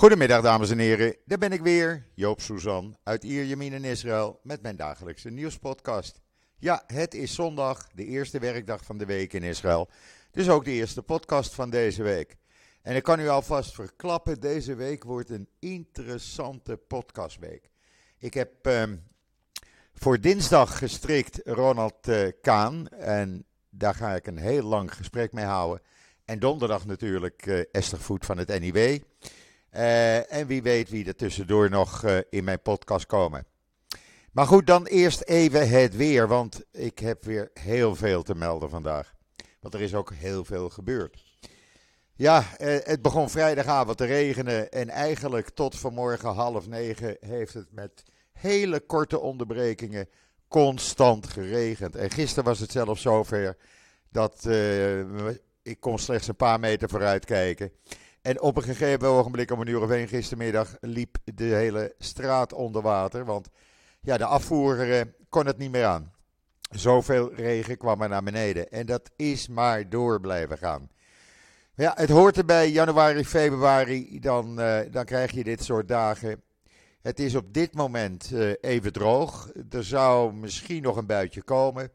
Goedemiddag dames en heren, daar ben ik weer, Joop Suzan uit Ierjemien in Israël met mijn dagelijkse nieuwspodcast. Ja, het is zondag, de eerste werkdag van de week in Israël, dus ook de eerste podcast van deze week. En ik kan u alvast verklappen, deze week wordt een interessante podcastweek. Ik heb ehm, voor dinsdag gestrikt Ronald uh, Kaan en daar ga ik een heel lang gesprek mee houden. En donderdag natuurlijk uh, Esther Voet van het NIW. Uh, en wie weet wie er tussendoor nog uh, in mijn podcast komen. Maar goed, dan eerst even het weer, want ik heb weer heel veel te melden vandaag. Want er is ook heel veel gebeurd. Ja, uh, het begon vrijdagavond te regenen en eigenlijk tot vanmorgen half negen heeft het met hele korte onderbrekingen constant geregend. En gisteren was het zelfs zover dat ik kon slechts een paar meter vooruit kijken. En op een gegeven ogenblik, om een uur of één gistermiddag, liep de hele straat onder water. Want ja, de afvoer eh, kon het niet meer aan. Zoveel regen kwam er naar beneden. En dat is maar door blijven gaan. Ja, het hoort erbij, januari, februari, dan, uh, dan krijg je dit soort dagen. Het is op dit moment uh, even droog. Er zou misschien nog een buitje komen.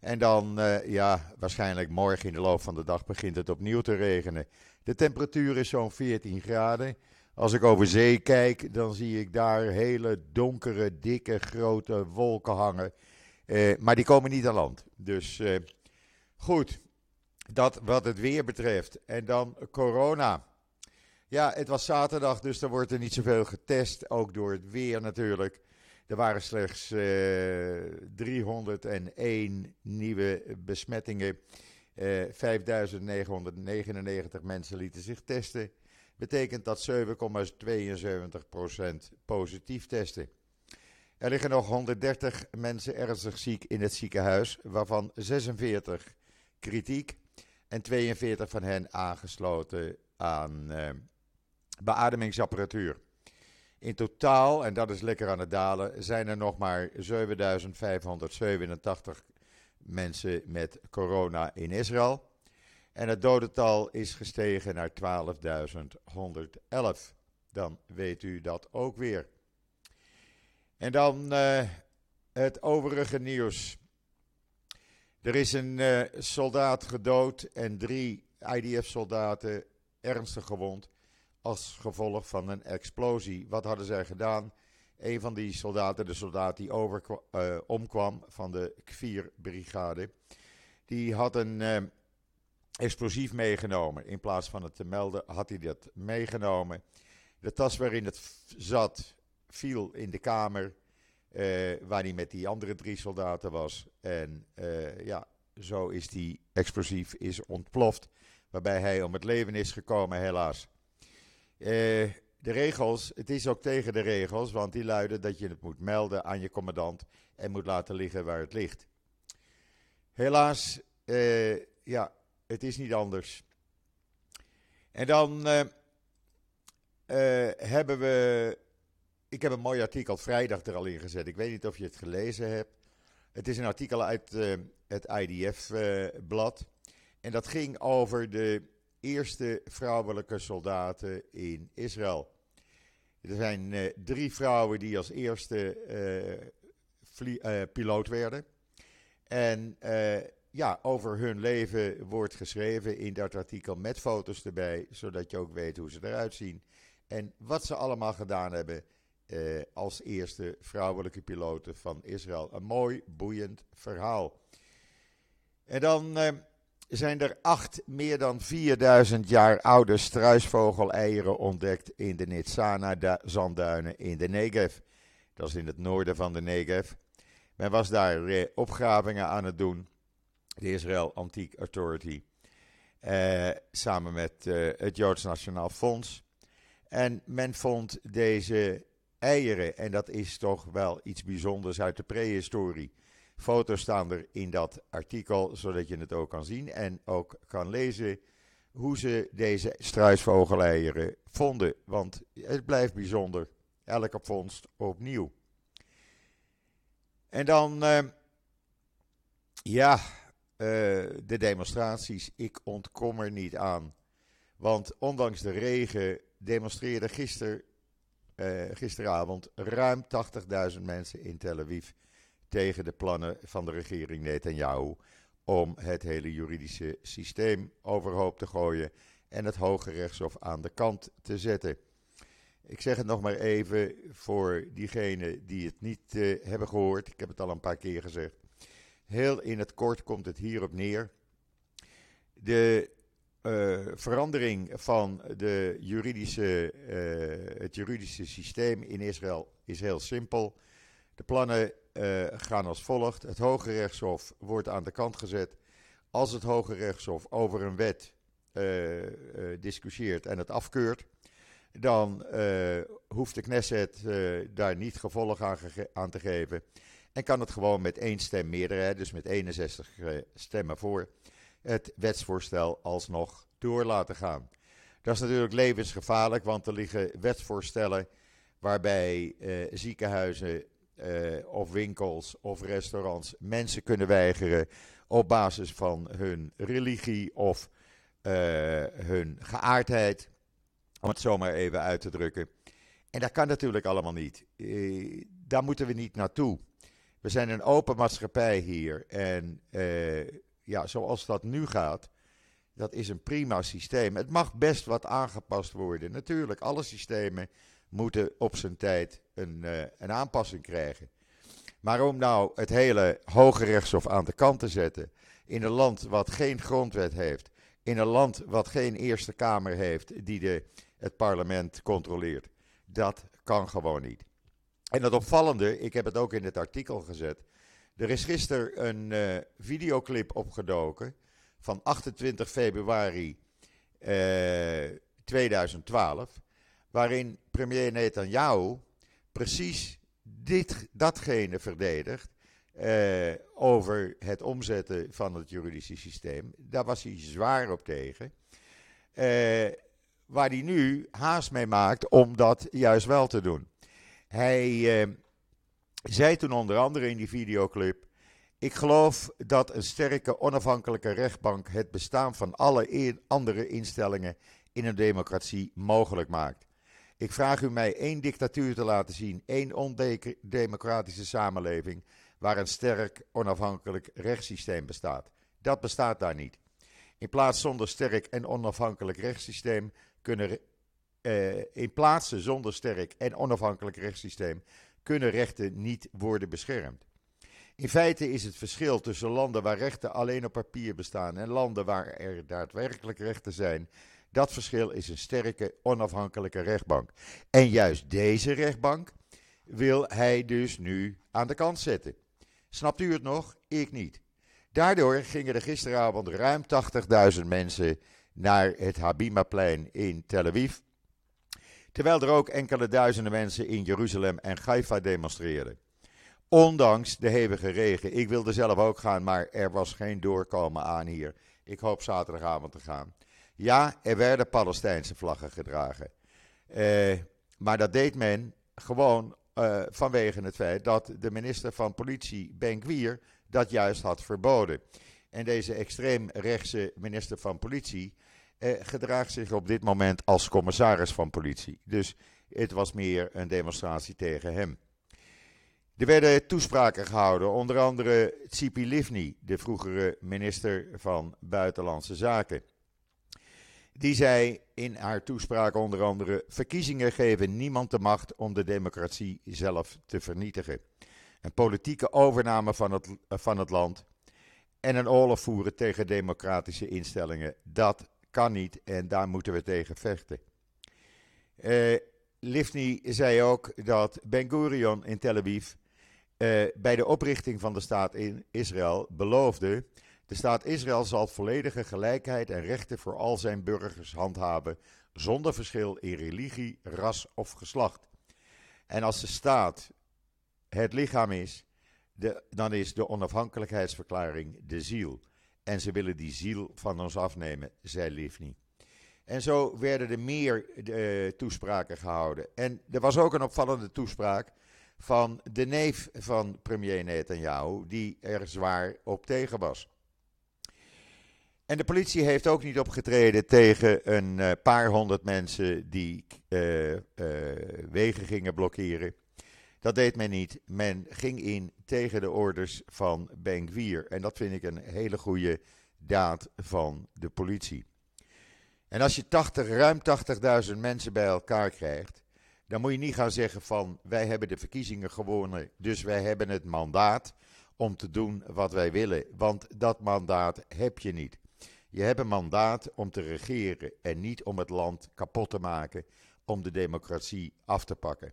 En dan, ja, waarschijnlijk morgen in de loop van de dag begint het opnieuw te regenen. De temperatuur is zo'n 14 graden. Als ik over zee kijk, dan zie ik daar hele donkere, dikke, grote wolken hangen. Uh, maar die komen niet aan land. Dus uh, goed, dat wat het weer betreft. En dan corona. Ja, het was zaterdag, dus er wordt er niet zoveel getest. Ook door het weer natuurlijk. Er waren slechts uh, 301 nieuwe besmettingen. Uh, 5.999 mensen lieten zich testen. Betekent dat 7,72% positief testen. Er liggen nog 130 mensen ernstig ziek in het ziekenhuis, waarvan 46 kritiek en 42 van hen aangesloten aan uh, beademingsapparatuur. In totaal, en dat is lekker aan het dalen, zijn er nog maar 7587 mensen met corona in Israël. En het dodental is gestegen naar 12.111. Dan weet u dat ook weer. En dan uh, het overige nieuws. Er is een uh, soldaat gedood en drie IDF-soldaten ernstig gewond als gevolg van een explosie. Wat hadden zij gedaan? Een van die soldaten, de soldaat die over, uh, omkwam van de Kvier-brigade, die had een uh, explosief meegenomen. In plaats van het te melden, had hij dat meegenomen. De tas waarin het zat, viel in de kamer uh, waar hij met die andere drie soldaten was. En ja, zo is die explosief is ontploft, waarbij hij om het leven is gekomen, helaas. Uh, de regels, het is ook tegen de regels, want die luiden dat je het moet melden aan je commandant en moet laten liggen waar het ligt. Helaas, uh, ja, het is niet anders. En dan uh, hebben we, ik heb een mooi artikel vrijdag er al in gezet. Ik weet niet of je het gelezen hebt. Het is een artikel uit het IDF-blad. en dat ging over de eerste vrouwelijke soldaten in Israël. Er zijn uh, drie vrouwen die als eerste uh, uh, piloot werden. En ja, over hun leven wordt geschreven in dat artikel met foto's erbij, zodat je ook weet hoe ze eruit zien. En wat ze allemaal gedaan hebben als eerste vrouwelijke piloten van Israël. Een mooi, boeiend verhaal. En dan zijn er acht meer dan 4000 jaar oude struisvogeleieren ontdekt in de Nitsana-zandduinen in de Negev. Dat is in het noorden van de Negev. Men was daar opgravingen aan het doen, de Israel Antique Authority, eh, samen met eh, het Joods Nationaal Fonds. En men vond deze eieren, en dat is toch wel iets bijzonders uit de prehistorie. Foto's staan er in dat artikel, zodat je het ook kan zien en ook kan lezen hoe ze deze struisvogeleieren vonden. Want het blijft bijzonder, elke vondst opnieuw. En dan, uh, ja, uh, de demonstraties. Ik ontkom er niet aan. Want ondanks de regen demonstreerden gister, uh, gisteravond ruim 80.000 mensen in Tel Aviv tegen de plannen van de regering Netanyahu om het hele juridische systeem overhoop te gooien en het Hoge Rechtshof aan de kant te zetten. Ik zeg het nog maar even voor diegenen die het niet uh, hebben gehoord. Ik heb het al een paar keer gezegd. Heel in het kort komt het hierop neer. De uh, verandering van de juridische, uh, het juridische systeem in Israël is heel simpel. De plannen uh, gaan als volgt. Het Hoge Rechtshof wordt aan de kant gezet. Als het Hoge Rechtshof over een wet discussieert en het afkeurt, dan hoeft de Knesset daar niet gevolg aan, aan, te geven. En kan het gewoon met één stem meerderheid, dus met 61 stemmen voor, het wetsvoorstel alsnog door laten gaan. Dat is natuurlijk levensgevaarlijk, want er liggen wetsvoorstellen waarbij eh, ziekenhuizen eh, of winkels of restaurants mensen kunnen weigeren op basis van hun religie of uh, hun geaardheid, om het zomaar even uit te drukken. En dat kan natuurlijk allemaal niet. Uh, daar moeten we niet naartoe. We zijn een open maatschappij hier en ja, zoals dat nu gaat, dat is een prima systeem. Het mag best wat aangepast worden. Natuurlijk, alle systemen moeten op zijn tijd een, uh, een aanpassing krijgen. Maar om nou het hele Hoge Rechtshof aan de kant te zetten, in een land wat geen grondwet heeft, in een land wat geen Eerste Kamer heeft die de, het parlement controleert, dat kan gewoon niet. En het opvallende, ik heb het ook in het artikel gezet, er is gisteren een uh, videoclip opgedoken van 28 februari uh, eh, 2012, waarin premier Netanyahu precies dit, datgene verdedigt uh, over het omzetten van het juridische systeem. Daar was hij zwaar op tegen. waar hij nu haast mee maakt om dat juist wel te doen. Hij zei toen onder andere in die videoclip. Ik geloof dat een sterke onafhankelijke rechtbank het bestaan van alle andere instellingen in een democratie mogelijk maakt. Ik vraag u mij één dictatuur te laten zien, één ondemocratische samenleving waar een sterk onafhankelijk rechtssysteem bestaat. Dat bestaat daar niet. In plaats zonder sterk en onafhankelijk rechtssysteem kunnen uh, in plaatsen zonder sterk en onafhankelijk rechtssysteem kunnen rechten niet worden beschermd. In feite is het verschil tussen landen waar rechten alleen op papier bestaan en landen waar er daadwerkelijk rechten zijn, dat verschil is een sterke onafhankelijke rechtbank. En juist deze rechtbank wil hij dus nu aan de kant zetten. Snapt u het nog? Ik niet. Daardoor gingen er gisteravond ruim 80.000 mensen naar het Habimaplein in Tel Aviv. Terwijl er ook enkele duizenden mensen in Jeruzalem en Haifa demonstreerden. Ondanks de hevige regen. Ik wilde zelf ook gaan, maar er was geen doorkomen aan hier. Ik hoop zaterdagavond te gaan. Ja, er werden Palestijnse vlaggen gedragen. Eh, maar dat deed men gewoon uh, vanwege het feit dat de minister van Politie, Ben Gwier, dat juist had verboden. En deze extreemrechtse minister van Politie eh, gedraagt zich op dit moment als commissaris van politie. Dus het was meer een demonstratie tegen hem. Er werden toespraken gehouden, onder andere Tsipi Livni, de vroegere minister van Buitenlandse Zaken. Die zei in haar toespraak onder andere: verkiezingen geven niemand de macht om de democratie zelf te vernietigen. Een politieke overname van het, van het land en een oorlog voeren tegen democratische instellingen, dat kan niet en daar moeten we tegen vechten. Uh, zei ook dat Ben Gurion in Tel Aviv uh, bij de oprichting van de staat in Israël beloofde: de staat Israël zal volledige gelijkheid en rechten voor al zijn burgers handhaven, zonder verschil in religie, ras of geslacht. En als de staat het lichaam is, dan is de onafhankelijkheidsverklaring de ziel. En ze willen die ziel van ons afnemen, zei Livni. En zo werden er meer uh, toespraken gehouden. En er was ook een opvallende toespraak van de neef van premier Netanyahu, die er zwaar op tegen was. En de politie heeft ook niet opgetreden tegen een paar honderd mensen die wegen gingen blokkeren. Dat deed men niet. Men ging in tegen de orders van Benkwier. En dat vind ik een hele goede daad van de politie. En als je 80, ruim 80.000 mensen bij elkaar krijgt, dan moet je niet gaan zeggen van wij hebben de verkiezingen gewonnen, dus wij hebben het mandaat om te doen wat wij willen. Want dat mandaat heb je niet. Je hebt een mandaat om te regeren en niet om het land kapot te maken, om de democratie af te pakken.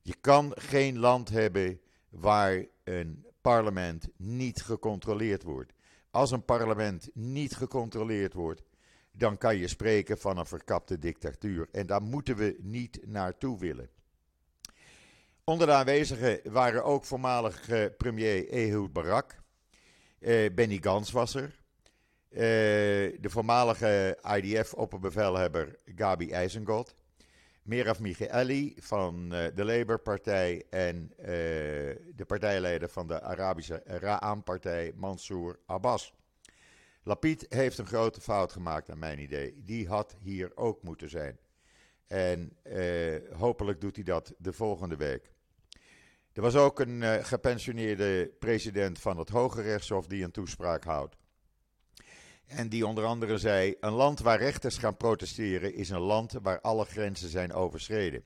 Je kan geen land hebben waar een parlement niet gecontroleerd wordt. Als een parlement niet gecontroleerd wordt, dan kan je spreken van een verkapte dictatuur. En daar moeten we niet naartoe willen. Onder de aanwezigen waren ook voormalig premier Ehud Barak. Eh, Benny Gans was er. Eh, de voormalige IDF-opperbevelhebber Gabi Eisengot. Meraf Michaeli van de Labour-partij en de partijleider van de Arabische Ra'am-partij Mansour Abbas. Lapid heeft een grote fout gemaakt, naar mijn idee. Die had hier ook moeten zijn. En eh, hopelijk doet hij dat de volgende week. Er was ook een gepensioneerde president van het Hoge Rechtshof die een toespraak houdt. En die onder andere zei: Een land waar rechters gaan protesteren is een land waar alle grenzen zijn overschreden.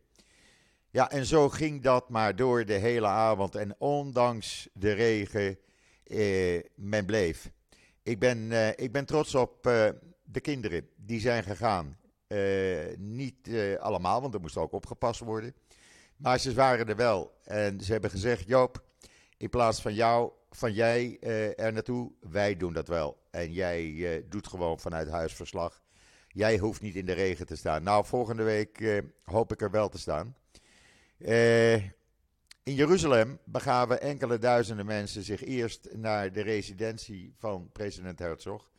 Ja, en zo ging dat maar door de hele avond. En ondanks de regen, eh, men bleef. Ik ben, uh, ik ben trots op uh, de kinderen die zijn gegaan. Uh, niet allemaal, want er moest ook opgepast worden. Maar ze waren er wel. En ze hebben gezegd: Joop, in plaats van jou, van jij er naartoe, wij doen dat wel. En jij doet gewoon vanuit huis verslag. Jij hoeft niet in de regen te staan. Nou, volgende week hoop ik er wel te staan. In Jeruzalem begaven enkele duizenden mensen zich eerst naar de residentie van president Herzog.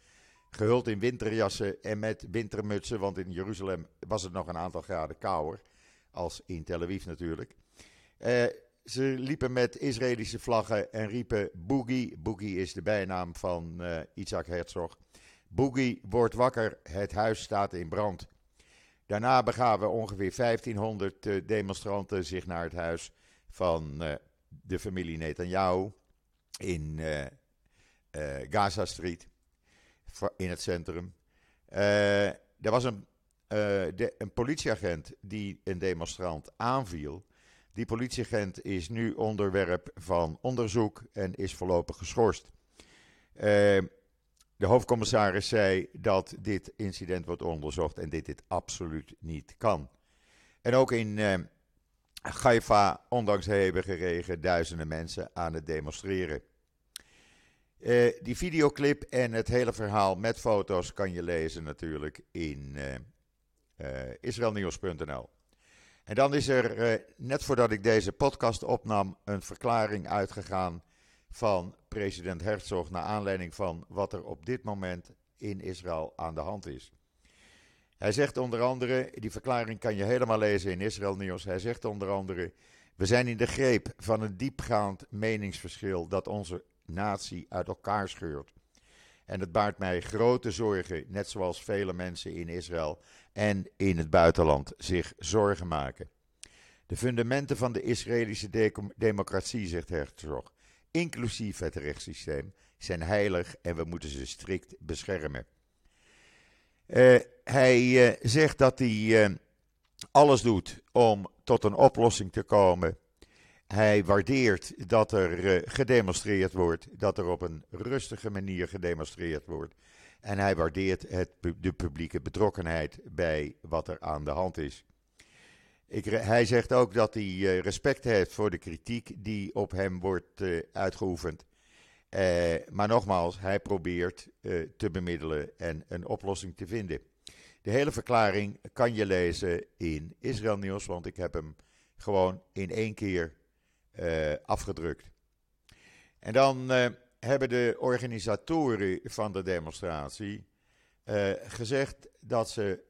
Gehuld in winterjassen en met wintermutsen, want in Jeruzalem was het nog een aantal graden kouder. Als in Tel Aviv natuurlijk. Eh, ze liepen met Israëlische vlaggen en riepen Boogie. Boogie is de bijnaam van uh, Isaac Herzog. Boogie wordt wakker, het huis staat in brand. Daarna begaven ongeveer 1500 eh, demonstranten zich naar het huis van uh, de familie Netanyahu in Gaza Street, in het centrum. er was een, een politieagent die een demonstrant aanviel. Die politieagent is nu onderwerp van onderzoek en is voorlopig geschorst. de hoofdcommissaris zei dat dit incident wordt onderzocht en dit dit absoluut niet kan. En ook in Haifa, ondanks hevige regen, duizenden mensen aan het demonstreren. Uh, die videoclip en het hele verhaal met foto's kan je lezen natuurlijk in uh, uh, israelnieuws.nl. En dan is er, net voordat ik deze podcast opnam, een verklaring uitgegaan van president Herzog naar aanleiding van wat er op dit moment in Israël aan de hand is. Hij zegt onder andere, die verklaring kan je helemaal lezen in Israël Nieuws. Hij zegt onder andere: We zijn in de greep van een diepgaand meningsverschil dat onze natie uit elkaar scheurt. En het baart mij grote zorgen, net zoals vele mensen in Israël en in het buitenland zich zorgen maken. De fundamenten van de Israëlische de democratie, zegt Herzog, inclusief het rechtssysteem, zijn heilig en we moeten ze strikt beschermen. Uh, hij uh, zegt dat hij uh, alles doet om tot een oplossing te komen. Hij waardeert dat er gedemonstreerd wordt, dat er op een rustige manier gedemonstreerd wordt. En hij waardeert het, de publieke betrokkenheid bij wat er aan de hand is. Ik, hij zegt ook dat hij respect heeft voor de kritiek die op hem wordt uitgeoefend. Uh, maar nogmaals, hij probeert te bemiddelen en een oplossing te vinden. De hele verklaring kan je lezen in Israël Nieuws, want ik heb hem gewoon in één keer afgedrukt. En dan hebben de organisatoren van de demonstratie gezegd dat ze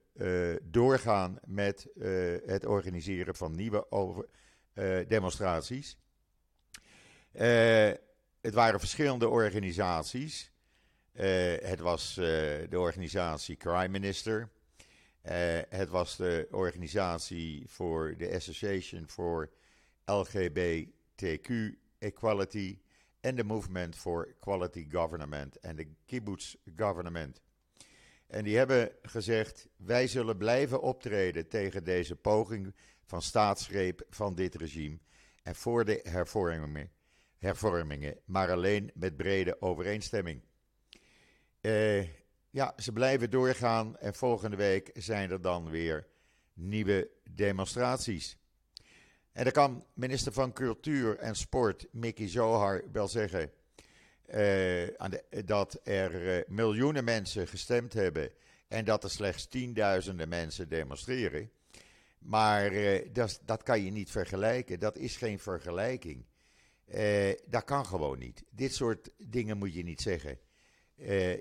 doorgaan met het organiseren van nieuwe over, demonstraties. Het waren verschillende organisaties. het was de organisatie Crime Minister. het was de organisatie voor de Association for LGBTQ Equality en de Movement for Quality Government en de Kibbutz Government. En die hebben gezegd: wij zullen blijven optreden tegen deze poging van staatsgreep van dit regime en voor de hervormingen, hervormingen maar alleen met brede overeenstemming. Uh, ja, ze blijven doorgaan en volgende week zijn er dan weer nieuwe demonstraties. En dan kan minister van Cultuur en Sport, Mickey Zohar, wel zeggen uh, dat er uh, miljoenen mensen gestemd hebben en dat er slechts tienduizenden mensen demonstreren. Maar dat, dat, kan je niet vergelijken. Dat is geen vergelijking. dat kan gewoon niet. Dit soort dingen moet je niet zeggen.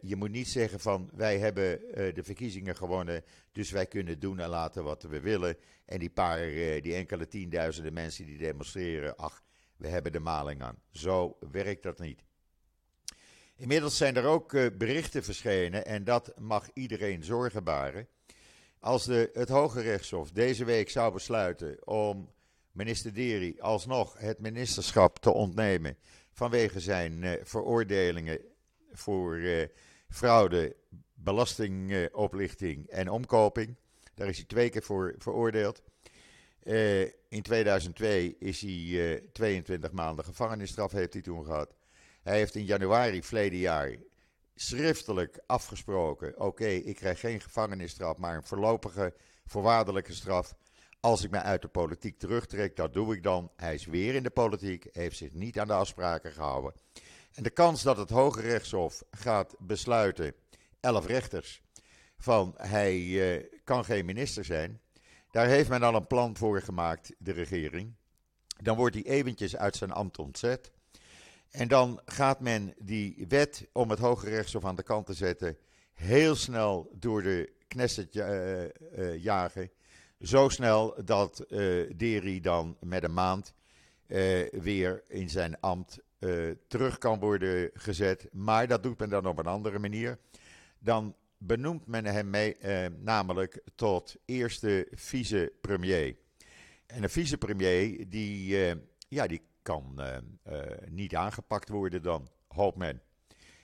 Je moet niet zeggen van wij hebben de verkiezingen gewonnen, dus wij kunnen doen en laten wat we willen. En die paar, die enkele tienduizenden mensen die demonstreren, ach, we hebben de maling aan. Zo werkt dat niet. Inmiddels zijn er ook berichten verschenen en dat mag iedereen zorgen baren. Als de, het Hoge Rechtshof deze week zou besluiten om minister Deri alsnog het ministerschap te ontnemen vanwege zijn veroordelingen voor uh, fraude, belastingoplichting en omkoping. Daar is hij twee keer voor veroordeeld. in 2002 is hij 22 maanden gevangenisstraf heeft hij toen gehad. Hij heeft in januari verleden jaar schriftelijk afgesproken: oké, ik krijg geen gevangenisstraf, maar een voorlopige voorwaardelijke straf. Als ik me uit de politiek terugtrek, dat doe ik dan. Hij is weer in de politiek, heeft zich niet aan de afspraken gehouden. En de kans dat het Hoge Rechtshof gaat besluiten, elf rechters, van hij uh, kan geen minister zijn, daar heeft men al een plan voor gemaakt, de regering. Dan wordt hij eventjes uit zijn ambt ontzet. En dan gaat men die wet om het Hoge Rechtshof aan de kant te zetten heel snel door de Knesset uh, uh, jagen. Zo snel dat uh, Deri dan met een maand weer in zijn ambt terug kan worden gezet. Maar dat doet men dan op een andere manier. Dan benoemt men hem mee, namelijk tot eerste vicepremier. En een vicepremier die, ja, die kan niet aangepakt worden dan, hoopt men.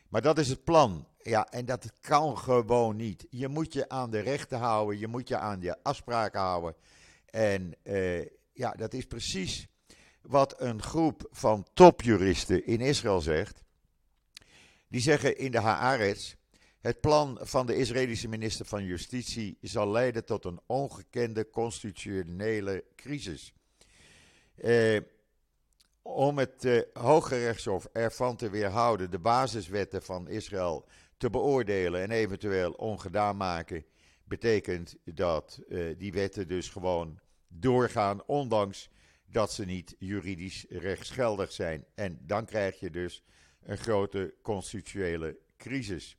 Maar dat is het plan. Ja, en dat kan gewoon niet. Je moet je aan de rechten houden, je moet je aan je afspraken houden. En ja, dat is precies wat een groep van topjuristen in Israël zegt. Die zeggen in de Haaretz, het plan van de Israëlische minister van Justitie zal leiden tot een ongekende constitutionele crisis. Uh, om het uh, Hoge Rechtshof ervan te weerhouden de basiswetten van Israël te beoordelen en eventueel ongedaan maken, betekent dat uh, die wetten dus gewoon doorgaan, ondanks dat ze niet juridisch rechtsgeldig zijn. En dan krijg je dus een grote constitutionele crisis.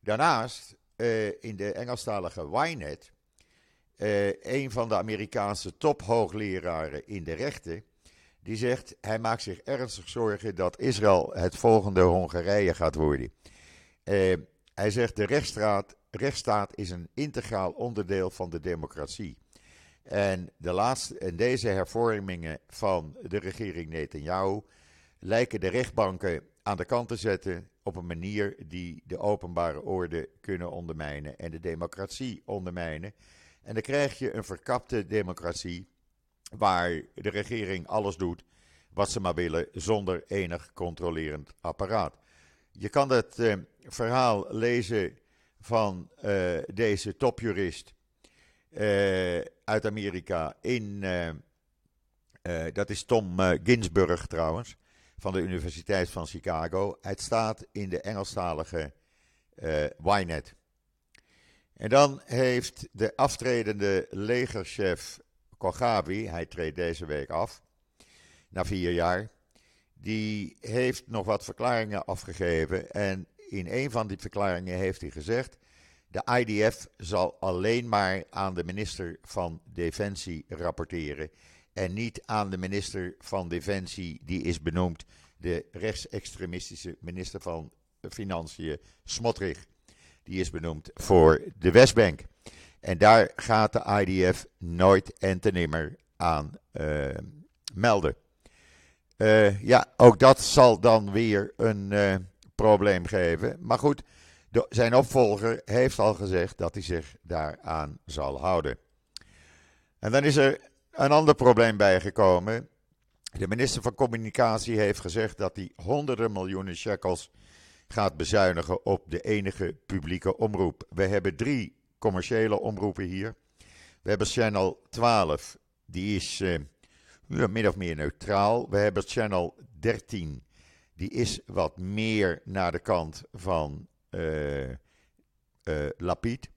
Daarnaast, uh, in de Engelstalige Ynet, een van de Amerikaanse tophoogleraren in de rechten, die zegt hij maakt zich ernstig zorgen dat Israël het volgende Hongarije gaat worden. Uh, hij zegt de rechtsstaat, rechtsstaat is een integraal onderdeel van de democratie. En, de laatste, en deze hervormingen van de regering Netanyahu lijken de rechtbanken aan de kant te zetten op een manier die de openbare orde kunnen ondermijnen en de democratie ondermijnen. En dan krijg je een verkapte democratie waar de regering alles doet wat ze maar willen zonder enig controlerend apparaat. Je kan het uh, verhaal lezen van uh, deze topjurist uit Amerika in, dat is Tom Ginsburg trouwens, van de Universiteit van Chicago. Het staat in de Engelstalige Ynet. En dan heeft de aftredende legerchef Kogabi, hij treedt deze week af, na vier jaar, die heeft nog wat verklaringen afgegeven. En in een van die verklaringen heeft hij gezegd: de IDF zal alleen maar aan de minister van Defensie rapporteren. En niet aan de minister van Defensie, die is benoemd, de rechtsextremistische minister van Financiën Smotrich. Die is benoemd voor de Westbank. En daar gaat de IDF nooit en te nimmer aan uh, melden. Uh, ja, ook dat zal dan weer een uh, probleem geven. Maar goed, de, zijn opvolger heeft al gezegd dat hij zich daaraan zal houden. En dan is er een ander probleem bijgekomen. De minister van Communicatie heeft gezegd dat hij honderden miljoenen shekels gaat bezuinigen op de enige publieke omroep. We hebben drie commerciële omroepen hier. We hebben Channel 12, die is uh, min of meer neutraal. We hebben Channel 13, die is wat meer naar de kant van uh, uh, Lapid.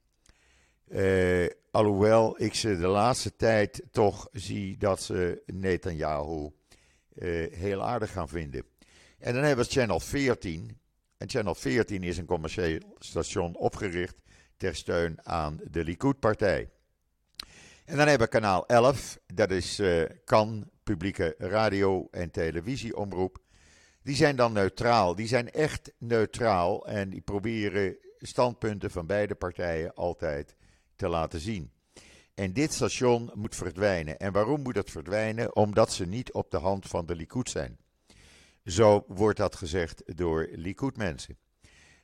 alhoewel ik ze de laatste tijd toch zie dat ze Netanyahu heel aardig gaan vinden. En dan hebben we Channel 14. En Channel 14 is een commercieel station opgericht ter steun aan de Likud-partij. En dan hebben we kanaal 11, dat is kan, publieke radio- en televisieomroep. Die zijn dan neutraal, die zijn echt neutraal en die proberen standpunten van beide partijen altijd te laten zien. En dit station moet verdwijnen. En waarom moet het verdwijnen? Omdat ze niet op de hand van de Likud zijn. Zo wordt dat gezegd door Likud-mensen.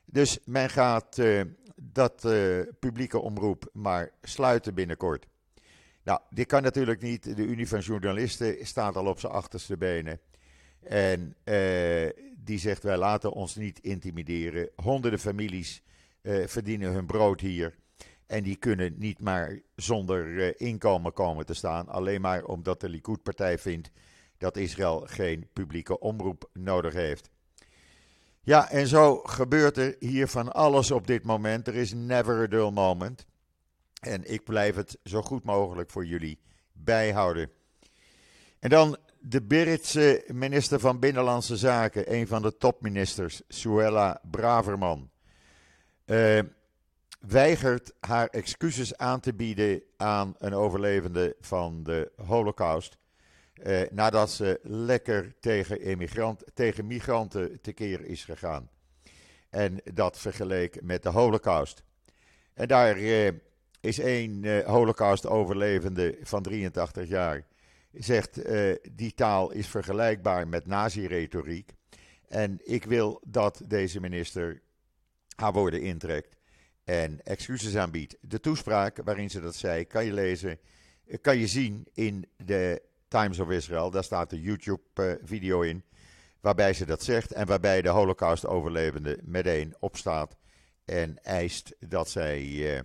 Dus men gaat uh, dat uh, publieke omroep maar sluiten binnenkort. Nou, dit kan natuurlijk niet. De Unie van Journalisten staat al op zijn achterste benen. En uh, die zegt: wij laten ons niet intimideren. Honderden families uh, verdienen hun brood hier. En die kunnen niet maar zonder uh, inkomen komen te staan. Alleen maar omdat de Likud-partij vindt dat Israël geen publieke omroep nodig heeft. Ja, en zo gebeurt er hier van alles op dit moment. Er is never a dull moment. En ik blijf het zo goed mogelijk voor jullie bijhouden. En dan de Britse minister van Binnenlandse Zaken, een van de topministers, Suella Braverman, uh, weigert haar excuses aan te bieden aan een overlevende van de Holocaust. Uh, nadat ze lekker tegen, tegen migranten tekeer is gegaan. En dat vergeleek met de Holocaust. En daar uh, is één Holocaust-overlevende van 83 jaar. Zegt: die taal is vergelijkbaar met nazi-retoriek. En ik wil dat deze minister haar woorden intrekt en excuses aanbiedt. De toespraak waarin ze dat zei, kan je lezen, kan je zien in de Times of Israel. Daar staat de YouTube-video in. Waarbij ze dat zegt en waarbij de Holocaust-overlevende meteen opstaat en eist dat zij uh,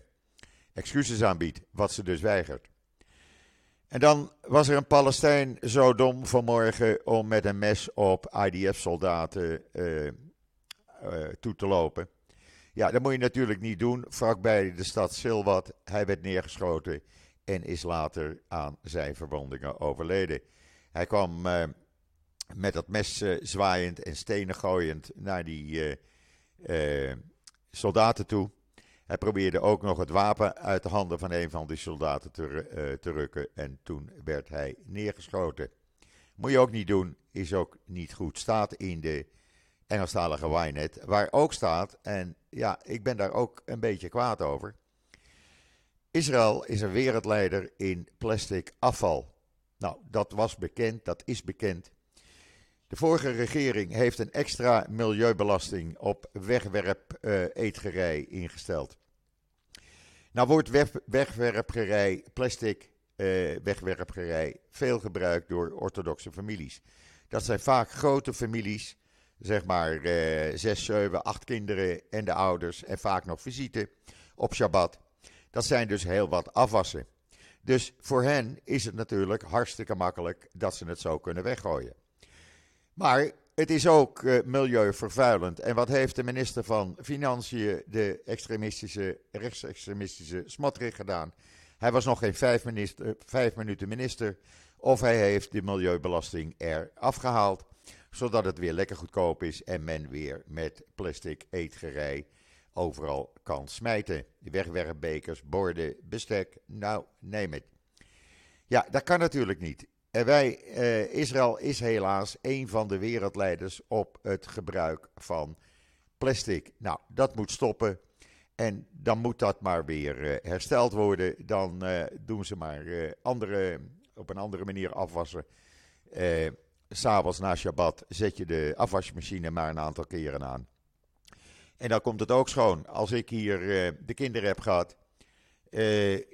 excuses aanbiedt, wat ze dus weigert. En dan was er een Palestijn zo dom vanmorgen om met een mes op IDF-soldaten uh, uh, toe te lopen. Ja, dat moet je natuurlijk niet doen. Vlakbij de stad Silwat. Hij werd neergeschoten en is later aan zijn verwondingen overleden. Hij kwam uh, met dat mes zwaaiend en stenen gooiend naar die soldaten toe. Hij probeerde ook nog het wapen uit de handen van een van die soldaten te, te rukken en toen werd hij neergeschoten. Moet je ook niet doen, is ook niet goed. Staat in de Engelstalige Wynet, waar ook staat, en ja, ik ben daar ook een beetje kwaad over Israël is een wereldleider in plastic afval. Nou, dat was bekend, dat is bekend. De vorige regering heeft een extra milieubelasting op wegwerp-eetgerij ingesteld. Nou wordt wegwerpgerij, plastic uh, wegwerpgerij, veel gebruikt door orthodoxe families. Dat zijn vaak grote families, zeg maar uh, zes, zeven, acht kinderen en de ouders en vaak nog visite op Shabbat. Dat zijn dus heel wat afwassen. Dus voor hen is het natuurlijk hartstikke makkelijk dat ze het zo kunnen weggooien. Maar het is ook uh, milieuvervuilend. En wat heeft de minister van Financiën, de extremistische, rechtsextremistische Smotrich gedaan? Hij was nog geen vijf, minister, vijf minuten minister. Of hij heeft de milieubelasting eraf gehaald. Zodat het weer lekker goedkoop is en men weer met plastic eetgerij overal kan smijten. Wegwerpbekers, borden, bestek, nou, neem het. Ja, dat kan natuurlijk niet. En wij, eh, Israël is helaas een van de wereldleiders op het gebruik van plastic. Nou, dat moet stoppen. En dan moet dat maar weer hersteld worden. Dan doen ze maar andere, op een andere manier afwassen. S'avonds na Shabbat zet je de afwasmachine maar een aantal keren aan. En dan komt het ook schoon. Als ik hier de kinderen heb gehad,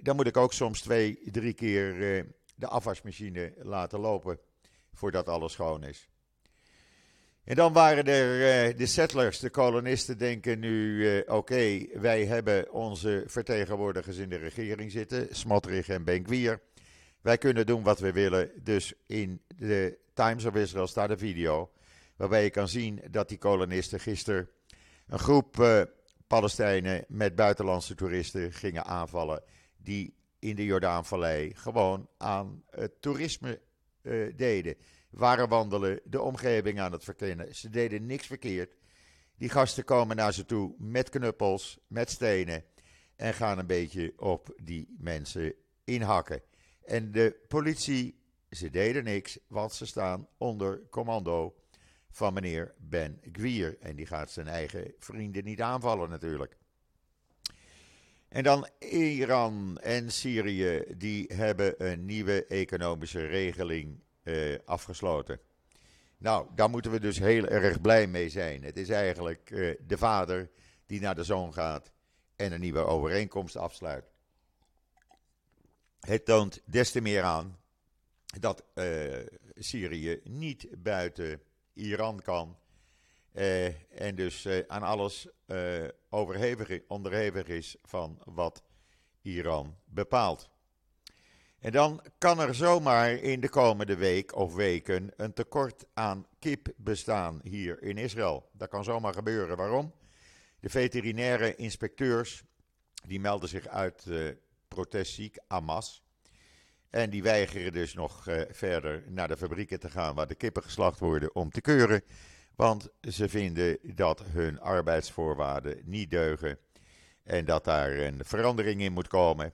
dan moet ik ook soms twee, drie keer de afwasmachine laten lopen voordat alles schoon is. En dan waren er uh, de settlers, de kolonisten, denken nu: uh, oké, wij hebben onze vertegenwoordigers in de regering zitten, Smotrich en Benkwier. Wij kunnen doen wat we willen. Dus in de Times of Israel staat een video waarbij je kan zien dat die kolonisten gisteren een groep uh, Palestijnen met buitenlandse toeristen gingen aanvallen die in de Jordaanvallei gewoon aan het toerisme uh, deden. Waren wandelen, de omgeving aan het verkennen. Ze deden niks verkeerd. Die gasten komen naar ze toe met knuppels, met stenen en gaan een beetje op die mensen inhakken. En de politie, ze deden niks, want ze staan onder commando van meneer Ben Gwier. En die gaat zijn eigen vrienden niet aanvallen natuurlijk. En dan Iran en Syrië, die hebben een nieuwe economische regeling uh, afgesloten. Nou, daar moeten we dus heel erg blij mee zijn. Het is eigenlijk uh, de vader die naar de zoon gaat en een nieuwe overeenkomst afsluit. Het toont des te meer aan dat uh, Syrië niet buiten Iran kan en dus aan alles uh, overhevig, onderhevig is van wat Iran bepaalt. En dan kan er zomaar in de komende week of weken een tekort aan kip bestaan hier in Israël. Dat kan zomaar gebeuren. Waarom? De veterinaire inspecteurs die melden zich uit protestziek, Hamas. En die weigeren dus nog verder naar de fabrieken te gaan waar de kippen geslacht worden om te keuren. Want ze vinden dat hun arbeidsvoorwaarden niet deugen. En dat daar een verandering in moet komen.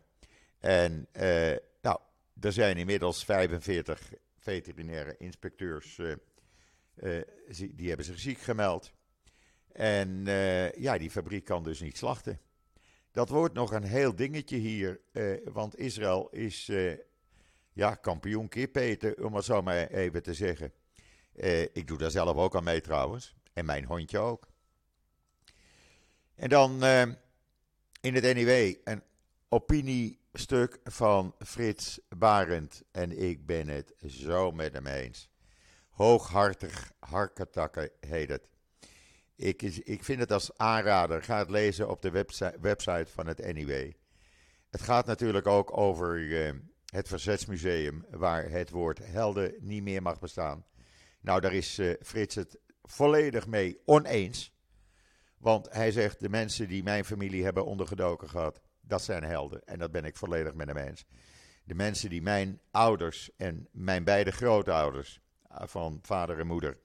En eh, nou, er zijn inmiddels 45 veterinaire inspecteurs. Uh, uh, die hebben zich ziek gemeld. En ja, die fabriek kan dus niet slachten. Dat wordt nog een heel dingetje hier. want Israël is ja, kampioen eten, om het zo maar even te zeggen. Uh, ik doe daar zelf ook aan mee trouwens. En mijn hondje ook. En dan uh, in het NIW een opiniestuk van Frits Barend. En ik ben het zo met hem eens. Hooghartig harketakken heet het. Ik, ik vind het als aanrader. Ga het lezen op de website, website van het NIW. Het gaat natuurlijk ook over uh, het Verzetsmuseum, waar het woord helden niet meer mag bestaan. Nou, daar is uh, Frits het volledig mee oneens. Want hij zegt: de mensen die mijn familie hebben ondergedoken gehad, dat zijn helden. En dat ben ik volledig met hem eens. De mensen die mijn ouders en mijn beide grootouders, eh, van vader en moeder,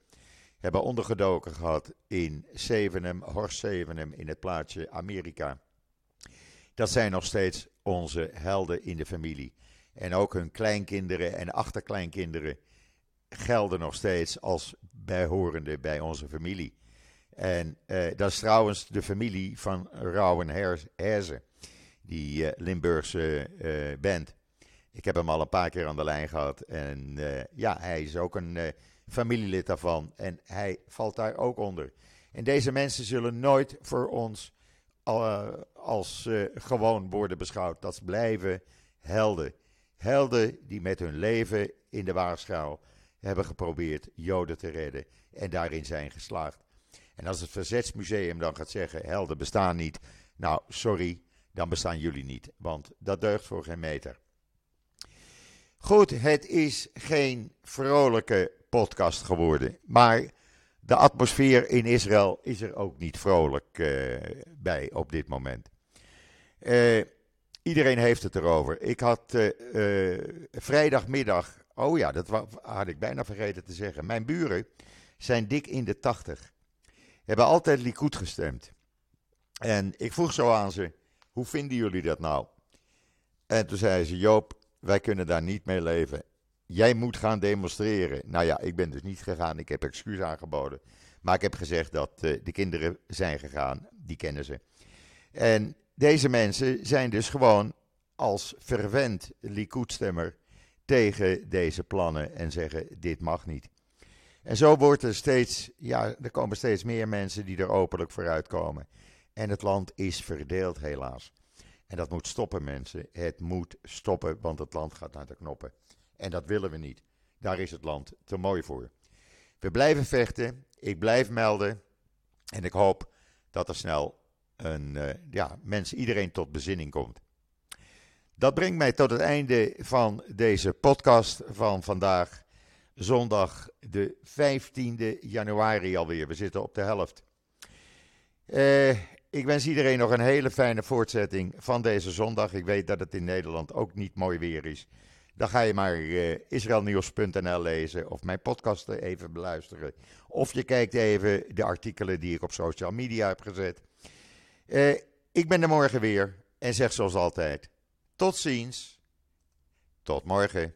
hebben ondergedoken gehad in Zevenum, Horst Zevenum, in het plaatsje Amerika. Dat zijn nog steeds onze helden in de familie. En ook hun kleinkinderen en achterkleinkinderen gelden nog steeds als bijhorende bij onze familie. En uh, dat is trouwens de familie van Rauwen Herzen, die uh, Limburgse uh, band. Ik heb hem al een paar keer aan de lijn gehad. En ja, hij is ook een familielid daarvan. En hij valt daar ook onder. En deze mensen zullen nooit voor ons als gewoon worden beschouwd. Dat blijven helden. Helden die met hun leven in de waarschuw hebben geprobeerd Joden te redden en daarin zijn geslaagd. En als het Verzetsmuseum dan gaat zeggen: helden bestaan niet, nou sorry, dan bestaan jullie niet, want dat deugt voor geen meter. Goed, het is geen vrolijke podcast geworden, maar de atmosfeer in Israël is er ook niet vrolijk uh, bij op dit moment. Uh, iedereen heeft het erover. Ik had uh, vrijdagmiddag Oh ja, dat had ik bijna vergeten te zeggen. Mijn buren zijn dik in de tachtig. Hebben altijd Likud gestemd. En ik vroeg zo aan ze: hoe vinden jullie dat nou? En toen zei ze: Joop, wij kunnen daar niet mee leven. Jij moet gaan demonstreren. Nou ja, ik ben dus niet gegaan. Ik heb excuus aangeboden. Maar ik heb gezegd dat de kinderen zijn gegaan, die kennen ze. En deze mensen zijn dus gewoon als fervent Likud-stemmer tegen deze plannen en zeggen: dit mag niet. En zo wordt er steeds, ja, er komen steeds meer mensen die er openlijk vooruit komen. En het land is verdeeld, helaas. En dat moet stoppen, mensen. Het moet stoppen, want het land gaat naar de knoppen. En dat willen we niet. Daar is het land te mooi voor. We blijven vechten. Ik blijf melden. En ik hoop dat er snel een, uh, ja, mensen, iedereen tot bezinning komt. Dat brengt mij tot het einde van deze podcast van vandaag, zondag de 15e januari alweer. We zitten op de helft. Uh, ik wens iedereen nog een hele fijne voortzetting van deze zondag. Ik weet dat het in Nederland ook niet mooi weer is. Dan ga je maar uh, israelnieuws.nl lezen of mijn podcasten even beluisteren. Of je kijkt even de artikelen die ik op social media heb gezet. Uh, ik ben er morgen weer en zeg zoals altijd: tot ziens. Tot morgen.